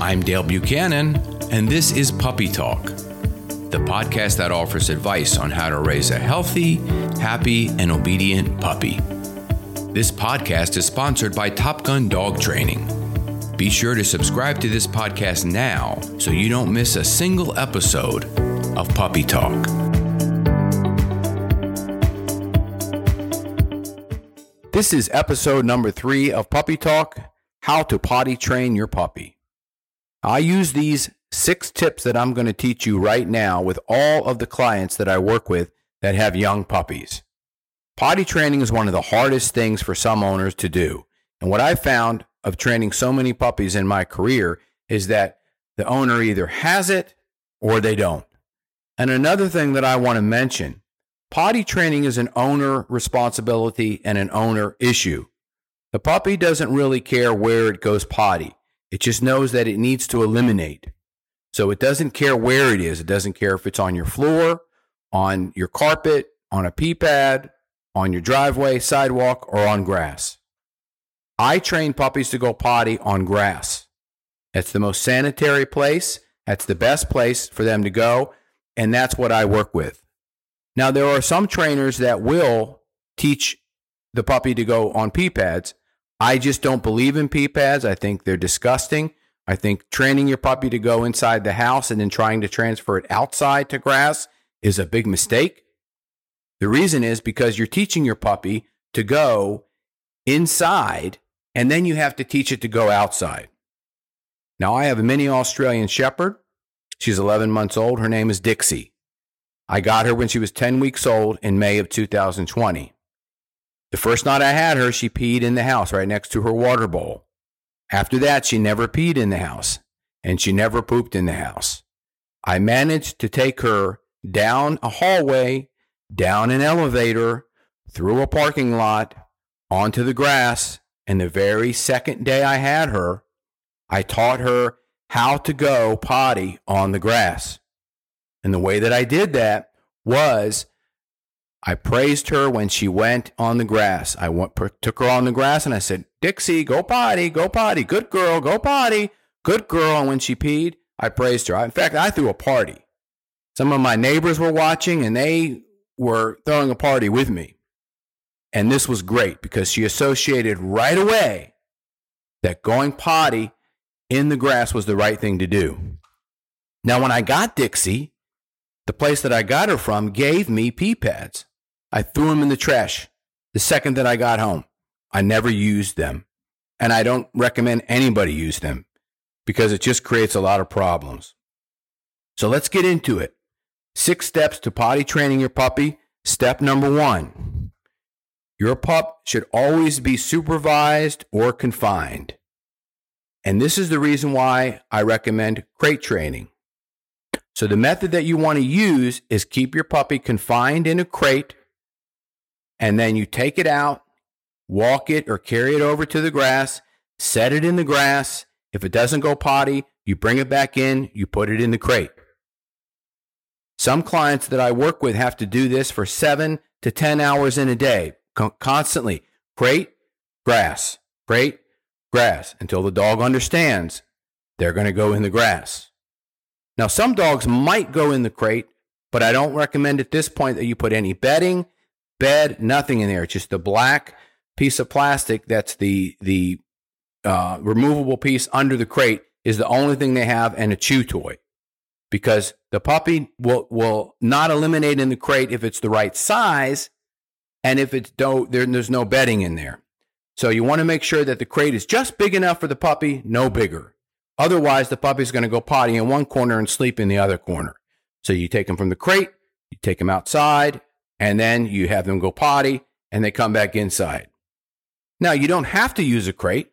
I'm Dale Buchanan, and this is Puppy Talk, the podcast that offers advice on how to raise a healthy, happy, and obedient puppy. This podcast is sponsored by Top Gun Dog Training. Be sure to subscribe to this podcast now so you don't miss a single episode of Puppy Talk. This is episode number three of Puppy Talk How to Potty Train Your Puppy. I use these six tips that I'm going to teach you right now with all of the clients that I work with that have young puppies. Potty training is one of the hardest things for some owners to do. And what I found of training so many puppies in my career is that the owner either has it or they don't. And another thing that I want to mention potty training is an owner responsibility and an owner issue. The puppy doesn't really care where it goes potty. It just knows that it needs to eliminate. So it doesn't care where it is. It doesn't care if it's on your floor, on your carpet, on a pee pad, on your driveway, sidewalk, or on grass. I train puppies to go potty on grass. That's the most sanitary place. That's the best place for them to go. And that's what I work with. Now, there are some trainers that will teach the puppy to go on pee pads, I just don't believe in pee pads. I think they're disgusting. I think training your puppy to go inside the house and then trying to transfer it outside to grass is a big mistake. The reason is because you're teaching your puppy to go inside and then you have to teach it to go outside. Now, I have a mini Australian Shepherd. She's 11 months old. Her name is Dixie. I got her when she was 10 weeks old in May of 2020. The first night I had her, she peed in the house right next to her water bowl. After that, she never peed in the house and she never pooped in the house. I managed to take her down a hallway, down an elevator, through a parking lot, onto the grass. And the very second day I had her, I taught her how to go potty on the grass. And the way that I did that was I praised her when she went on the grass. I went, took her on the grass and I said, Dixie, go potty, go potty. Good girl, go potty. Good girl. And when she peed, I praised her. In fact, I threw a party. Some of my neighbors were watching and they were throwing a party with me. And this was great because she associated right away that going potty in the grass was the right thing to do. Now, when I got Dixie, the place that I got her from gave me pee pads. I threw them in the trash the second that I got home. I never used them. And I don't recommend anybody use them because it just creates a lot of problems. So let's get into it. Six steps to potty training your puppy. Step number one your pup should always be supervised or confined. And this is the reason why I recommend crate training. So, the method that you want to use is keep your puppy confined in a crate and then you take it out, walk it or carry it over to the grass, set it in the grass. If it doesn't go potty, you bring it back in, you put it in the crate. Some clients that I work with have to do this for seven to 10 hours in a day, constantly. Crate, grass, crate, grass, until the dog understands they're going to go in the grass. Now, some dogs might go in the crate, but I don't recommend at this point that you put any bedding, bed, nothing in there. It's just a black piece of plastic that's the the uh, removable piece under the crate is the only thing they have, and a chew toy. Because the puppy will will not eliminate in the crate if it's the right size, and if it's do, there, there's no bedding in there. So you want to make sure that the crate is just big enough for the puppy, no bigger. Otherwise, the puppy's going to go potty in one corner and sleep in the other corner. So you take them from the crate, you take them outside, and then you have them go potty and they come back inside. Now, you don't have to use a crate.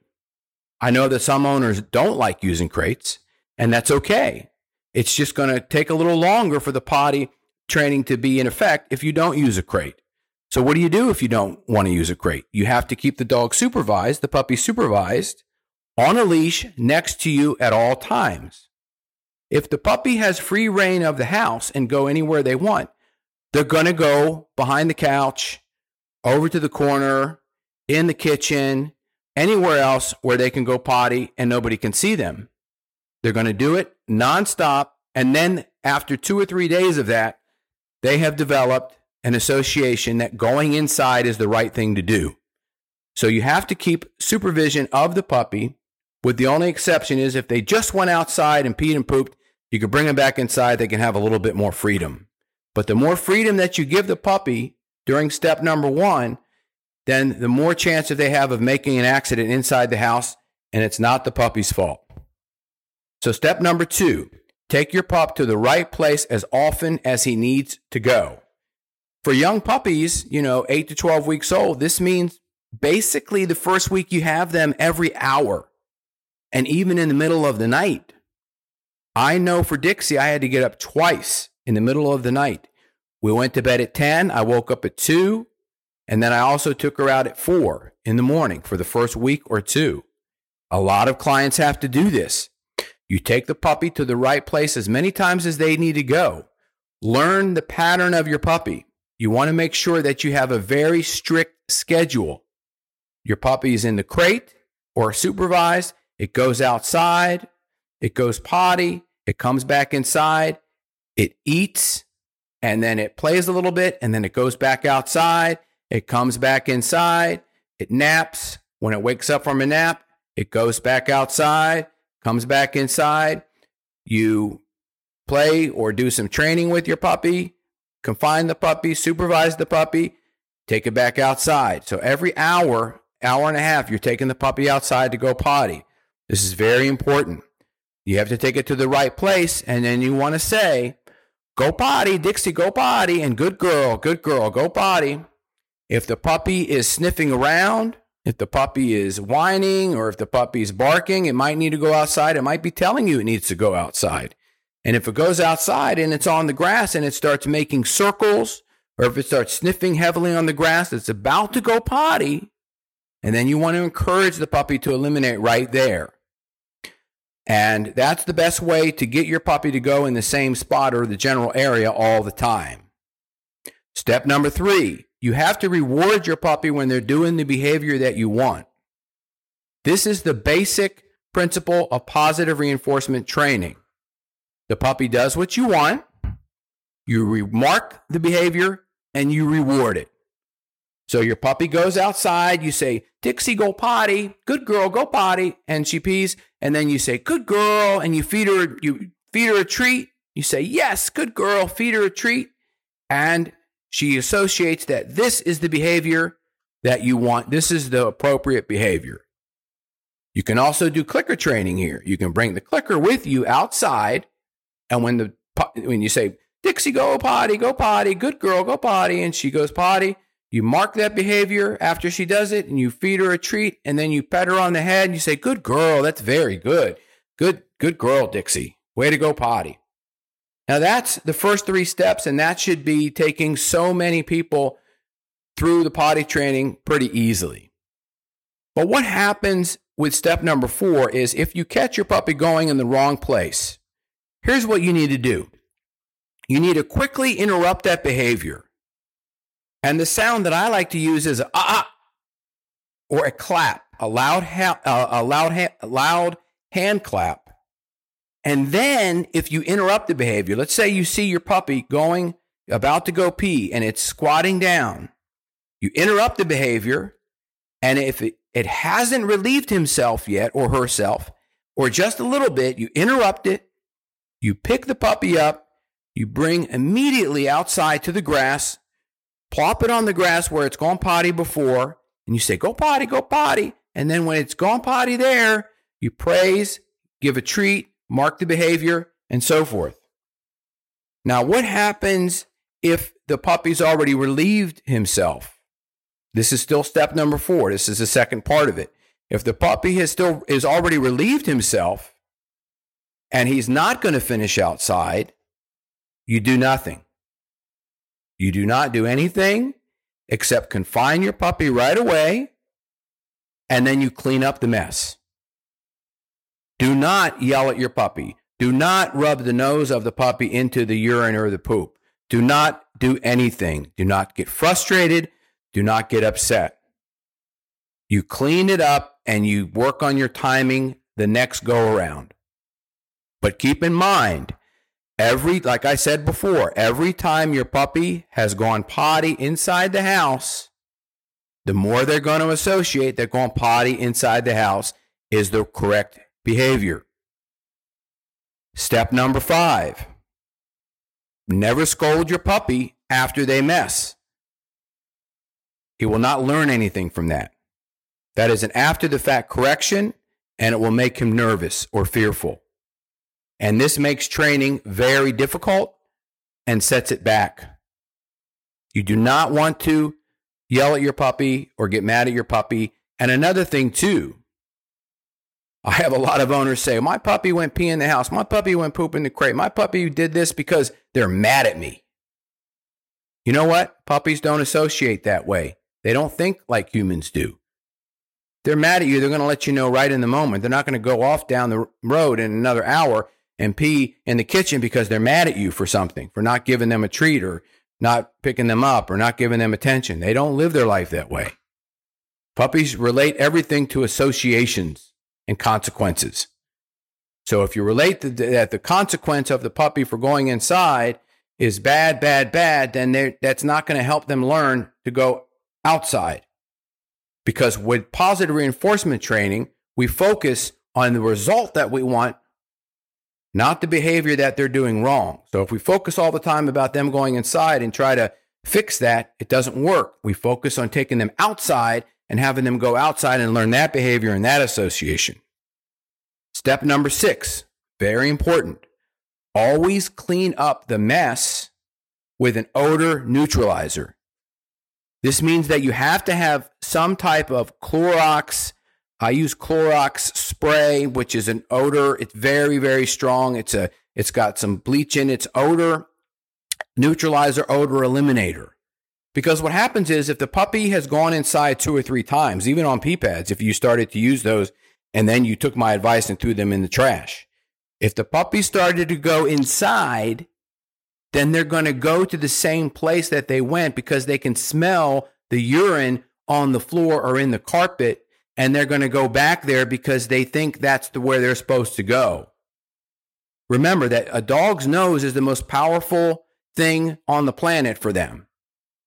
I know that some owners don't like using crates, and that's okay. It's just going to take a little longer for the potty training to be in effect if you don't use a crate. So, what do you do if you don't want to use a crate? You have to keep the dog supervised, the puppy supervised, on a leash next to you at all times. If the puppy has free reign of the house and go anywhere they want, they're going to go behind the couch, over to the corner, in the kitchen, anywhere else where they can go potty and nobody can see them. They're going to do it nonstop. And then after two or three days of that, they have developed an association that going inside is the right thing to do. So you have to keep supervision of the puppy, with the only exception is if they just went outside and peed and pooped, you can bring them back inside. They can have a little bit more freedom. But the more freedom that you give the puppy during step number one, then the more chance that they have of making an accident inside the house, and it's not the puppy's fault. So, step number two take your pup to the right place as often as he needs to go. For young puppies, you know, 8 to 12 weeks old, this means basically the first week you have them every hour and even in the middle of the night. I know for Dixie, I had to get up twice in the middle of the night. We went to bed at 10, I woke up at 2, and then I also took her out at 4 in the morning for the first week or two. A lot of clients have to do this. You take the puppy to the right place as many times as they need to go. Learn the pattern of your puppy. You want to make sure that you have a very strict schedule. Your puppy is in the crate or supervised. It goes outside. It goes potty. It comes back inside. It eats and then it plays a little bit and then it goes back outside. It comes back inside. It naps. When it wakes up from a nap, it goes back outside comes back inside, you play or do some training with your puppy, confine the puppy, supervise the puppy, take it back outside. So every hour, hour and a half, you're taking the puppy outside to go potty. This is very important. You have to take it to the right place, and then you want to say, Go potty, Dixie, go potty, and good girl, good girl, go potty. If the puppy is sniffing around, if the puppy is whining or if the puppy is barking, it might need to go outside. It might be telling you it needs to go outside. And if it goes outside and it's on the grass and it starts making circles, or if it starts sniffing heavily on the grass, it's about to go potty. And then you want to encourage the puppy to eliminate right there. And that's the best way to get your puppy to go in the same spot or the general area all the time. Step number three you have to reward your puppy when they're doing the behavior that you want. This is the basic principle of positive reinforcement training. The puppy does what you want, you remark the behavior, and you reward it. So your puppy goes outside, you say, Dixie, go potty, good girl, go potty, and she pees, and then you say, good girl, and you feed her, you feed her a treat. You say, yes, good girl, feed her a treat, and she associates that this is the behavior that you want. This is the appropriate behavior. You can also do clicker training here. You can bring the clicker with you outside. And when the when you say, Dixie, go potty, go potty, good girl, go potty, and she goes potty, you mark that behavior after she does it and you feed her a treat and then you pet her on the head and you say, Good girl, that's very good. Good, good girl, Dixie. Way to go potty. Now, that's the first three steps, and that should be taking so many people through the potty training pretty easily. But what happens with step number four is if you catch your puppy going in the wrong place, here's what you need to do you need to quickly interrupt that behavior. And the sound that I like to use is a ah, or a clap, a loud, ha- uh, a loud, ha- loud hand clap and then if you interrupt the behavior, let's say you see your puppy going, about to go pee, and it's squatting down, you interrupt the behavior. And if it, it hasn't relieved himself yet or herself, or just a little bit, you interrupt it, you pick the puppy up, you bring immediately outside to the grass, plop it on the grass where it's gone potty before, and you say, Go potty, go potty. And then when it's gone potty there, you praise, give a treat, mark the behavior, and so forth. Now, what happens if the puppy's already relieved himself? This is still step number four. This is the second part of it. If the puppy has still is already relieved himself and he's not going to finish outside, you do nothing. You do not do anything except confine your puppy right away and then you clean up the mess. Do not yell at your puppy. Do not rub the nose of the puppy into the urine or the poop. Do not do anything. Do not get frustrated. Do not get upset. You clean it up and you work on your timing the next go around. But keep in mind, every, like I said before, every time your puppy has gone potty inside the house, the more they're going to associate that going potty inside the house is the correct behavior. Step number five never scold your puppy after they mess. He will not learn anything from that. That is an after the fact correction, and it will make him nervous or fearful. And this makes training very difficult and sets it back. You do not want to yell at your puppy or get mad at your puppy. And another thing, too, I have a lot of owners say, My puppy went pee in the house. My puppy went poop in the crate. My puppy did this because they're mad at me. You know what? Puppies don't associate that way. They don't think like humans do. They're mad at you. They're going to let you know right in the moment. They're not going to go off down the road in another hour and pee in the kitchen because they're mad at you for something, for not giving them a treat or not picking them up or not giving them attention. They don't live their life that way. Puppies relate everything to associations and consequences. So if you relate that the consequence of the puppy for going inside is bad, bad, bad, then that's not going to help them learn to go outside. Because with positive reinforcement training, we focus on the result that we want, not the behavior that they're doing wrong. So if we focus all the time about them going inside and try to fix that, it doesn't work. We focus on taking them outside and having them go outside and learn that behavior and that association. Step number six, very important. Always clean up the mess with an odor neutralizer. This means that you have to have some type of Clorox. I use Clorox spray, which is an odor. It's very, very strong. It's a, it's got some bleach in its odor neutralizer odor eliminator. Because what happens is if the puppy has gone inside two or three times, even on pee pads, if you started to use those and then you took my advice and threw them in the trash, if the puppy started to go inside, then they're going to go to the same place that they went because they can smell the urine on the floor or in the carpet and they're going to go back there because they think that's the where they're supposed to go. Remember that a dog's nose is the most powerful thing on the planet for them.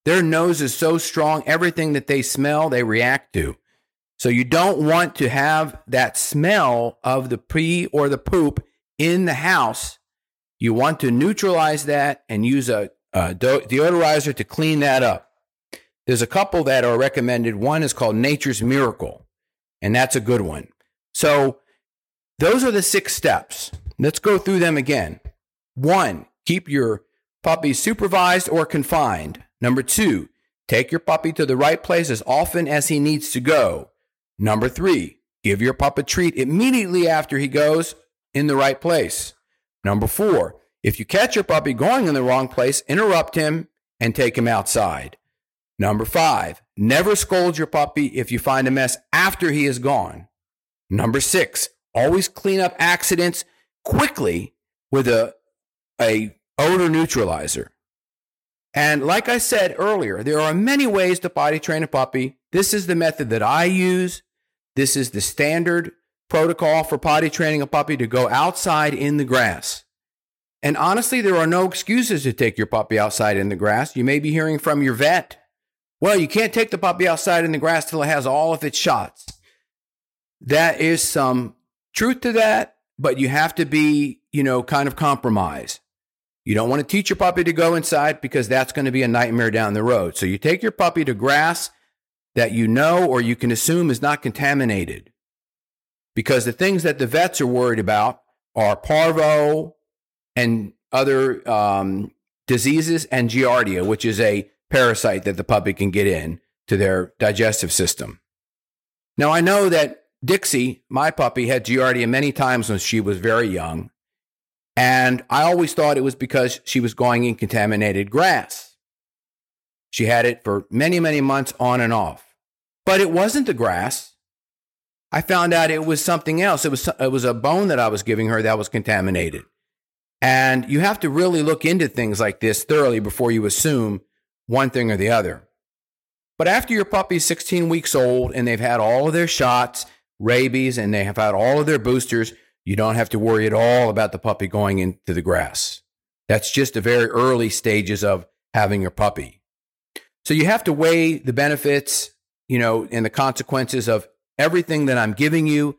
Their nose is so strong, everything that they smell, they react to. So you don't want to have that smell of the pee or the poop in the house. You want to neutralize that and use a, a deodorizer to clean that up. There's a couple that are recommended. One is called Nature's Miracle, and that's a good one. So those are the six steps. Let's go through them again. One, keep your puppy supervised or confined. Number two, take your puppy to the right place as often as he needs to go. Number three, give your pup a treat immediately after he goes in the right place. Number four, if you catch your puppy going in the wrong place, interrupt him and take him outside. Number five, never scold your puppy if you find a mess after he is gone. Number six, always clean up accidents quickly with a, a odor neutralizer. And like I said earlier, there are many ways to potty train a puppy. This is the method that I use. This is the standard protocol for potty training a puppy to go outside in the grass. And honestly, there are no excuses to take your puppy outside in the grass. You may be hearing from your vet, well, you can't take the puppy outside in the grass till it has all of its shots. That is some truth to that, but you have to be, you know, kind of compromise. You don't want to teach your puppy to go inside because that's going to be a nightmare down the road. So you take your puppy to grass that you know or you can assume is not contaminated. Because the things that the vets are worried about are parvo and other um, diseases and giardia, which is a parasite that the puppy can get in to their digestive system. Now, I know that Dixie, my puppy, had Giardia many times when she was very young. And I always thought it was because she was going in contaminated grass. She had it for many, many months on and off. But it wasn't the grass. I found out it was something else. It was, it was a bone that I was giving her that was contaminated. And you have to really look into things like this thoroughly before you assume one thing or the other. But after your puppy's 16 weeks old and they've had all of their shots, rabies, and they have had all of their boosters, you don't have to worry at all about the puppy going into the grass. That's just the very early stages of having your puppy. So you have to weigh the benefits, you know, and the consequences of everything that I'm giving you.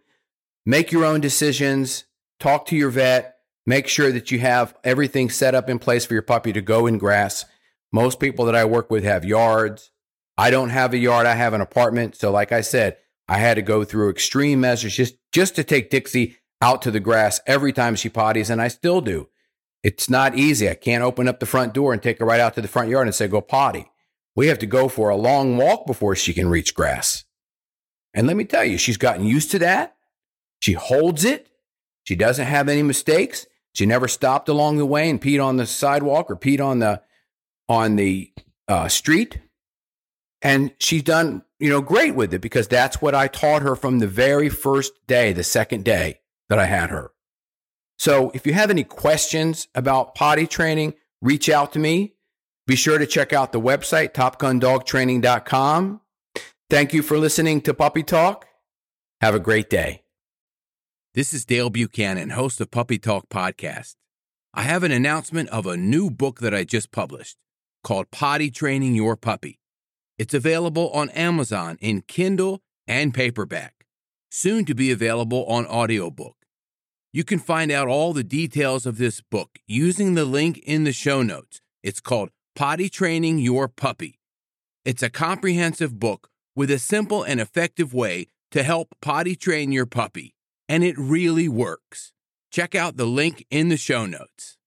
Make your own decisions, talk to your vet, make sure that you have everything set up in place for your puppy to go in grass. Most people that I work with have yards. I don't have a yard, I have an apartment. So, like I said, I had to go through extreme measures just, just to take Dixie out to the grass every time she potties, and I still do. It's not easy. I can't open up the front door and take her right out to the front yard and say, go potty. We have to go for a long walk before she can reach grass. And let me tell you, she's gotten used to that. She holds it. She doesn't have any mistakes. She never stopped along the way and peed on the sidewalk or peed on the on the uh, street. And she's done, you know, great with it because that's what I taught her from the very first day, the second day that I had her. So if you have any questions about potty training, reach out to me. Be sure to check out the website, topgundogtraining.com. Thank you for listening to Puppy Talk. Have a great day. This is Dale Buchanan, host of Puppy Talk Podcast. I have an announcement of a new book that I just published called Potty Training Your Puppy. It's available on Amazon in Kindle and paperback, soon to be available on audiobook. You can find out all the details of this book using the link in the show notes. It's called Potty Training Your Puppy. It's a comprehensive book with a simple and effective way to help potty train your puppy, and it really works. Check out the link in the show notes.